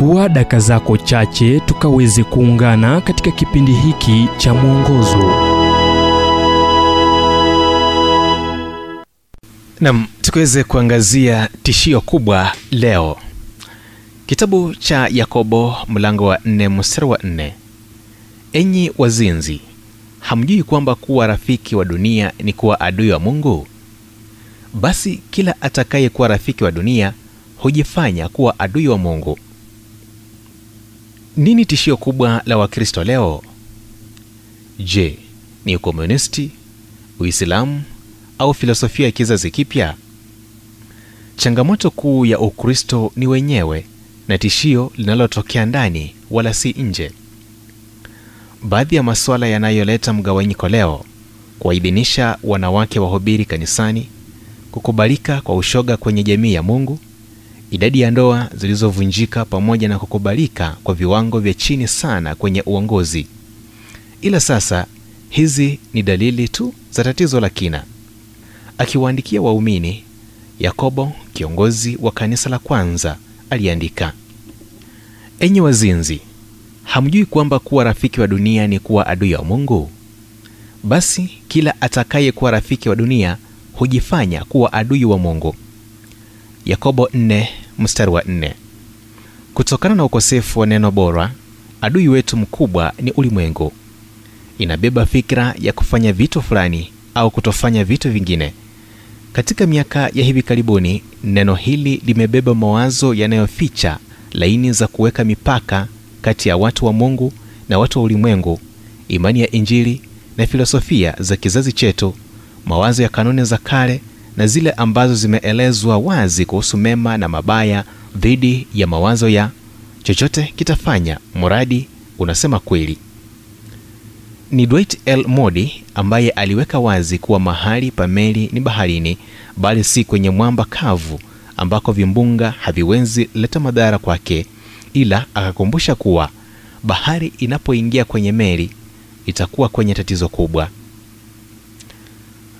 chukua daka zako chache tukaweze kuungana katika kipindi hiki cha mwongozo. Nam tukiweze kuangazia tishio kubwa leo. Kitabu cha yakobo mlango wa 4 mstari wa 4 enyi wazinzi hamjui kwamba kuwa rafiki wa dunia ni kuwa adui wa mungu? Basi kila atakayekuwa rafiki wa dunia hujifanya kuwa adui wa mungu nini tishio kubwa la wakristo leo? Je ni ukomunisti uislamu au filosofia ya kizazi kipya? Changamoto kuu ya ukristo ni wenyewe na tishio linalotokea ndani wala si nje. Baadhi ya masuala yanayoleta mgawanyiko leo kuwaidhinisha wanawake wahubiri kanisani kukubalika kwa ushoga kwenye jamii ya mungu idadi ya ndoa zilizovunjika pamoja na kukubalika kwa viwango vya chini sana kwenye uongozi. Ila sasa hizi ni dalili tu za tatizo la kina. Akiwaandikia waumini yakobo kiongozi wa kanisa la kwanza aliandika enyi wazinzi hamjui kwamba kuwa rafiki wa dunia ni kuwa adui wa mungu? Basi kila atakayekuwa rafiki wa dunia hujifanya kuwa adui wa mungu. Yakobo 4 mstari wa nne. kutokana na ukosefu wa neno bora adui wetu mkubwa ni ulimwengu inabeba fikra ya kufanya vitu fulani au kutofanya vitu vingine katika miaka ya hivi karibuni neno hili limebeba mawazo yanayoficha laini za kuweka mipaka kati ya watu wa mungu na watu wa ulimwengu imani ya injili na filosofia za kizazi chetu mawazo ya kanuni za kale na zile ambazo zimeelezwa wazi kuhusu mema na mabaya dhidi ya mawazo ya chochote kitafanya mradi unasema kweli. Ni dwight l. Modi ambaye aliweka wazi kuwa mahali pa meli ni baharini bali si kwenye mwamba kavu ambako vimbunga haviwezi leta madhara kwake ila akakumbusha kuwa bahari inapoingia kwenye meli itakuwa kwenye tatizo kubwa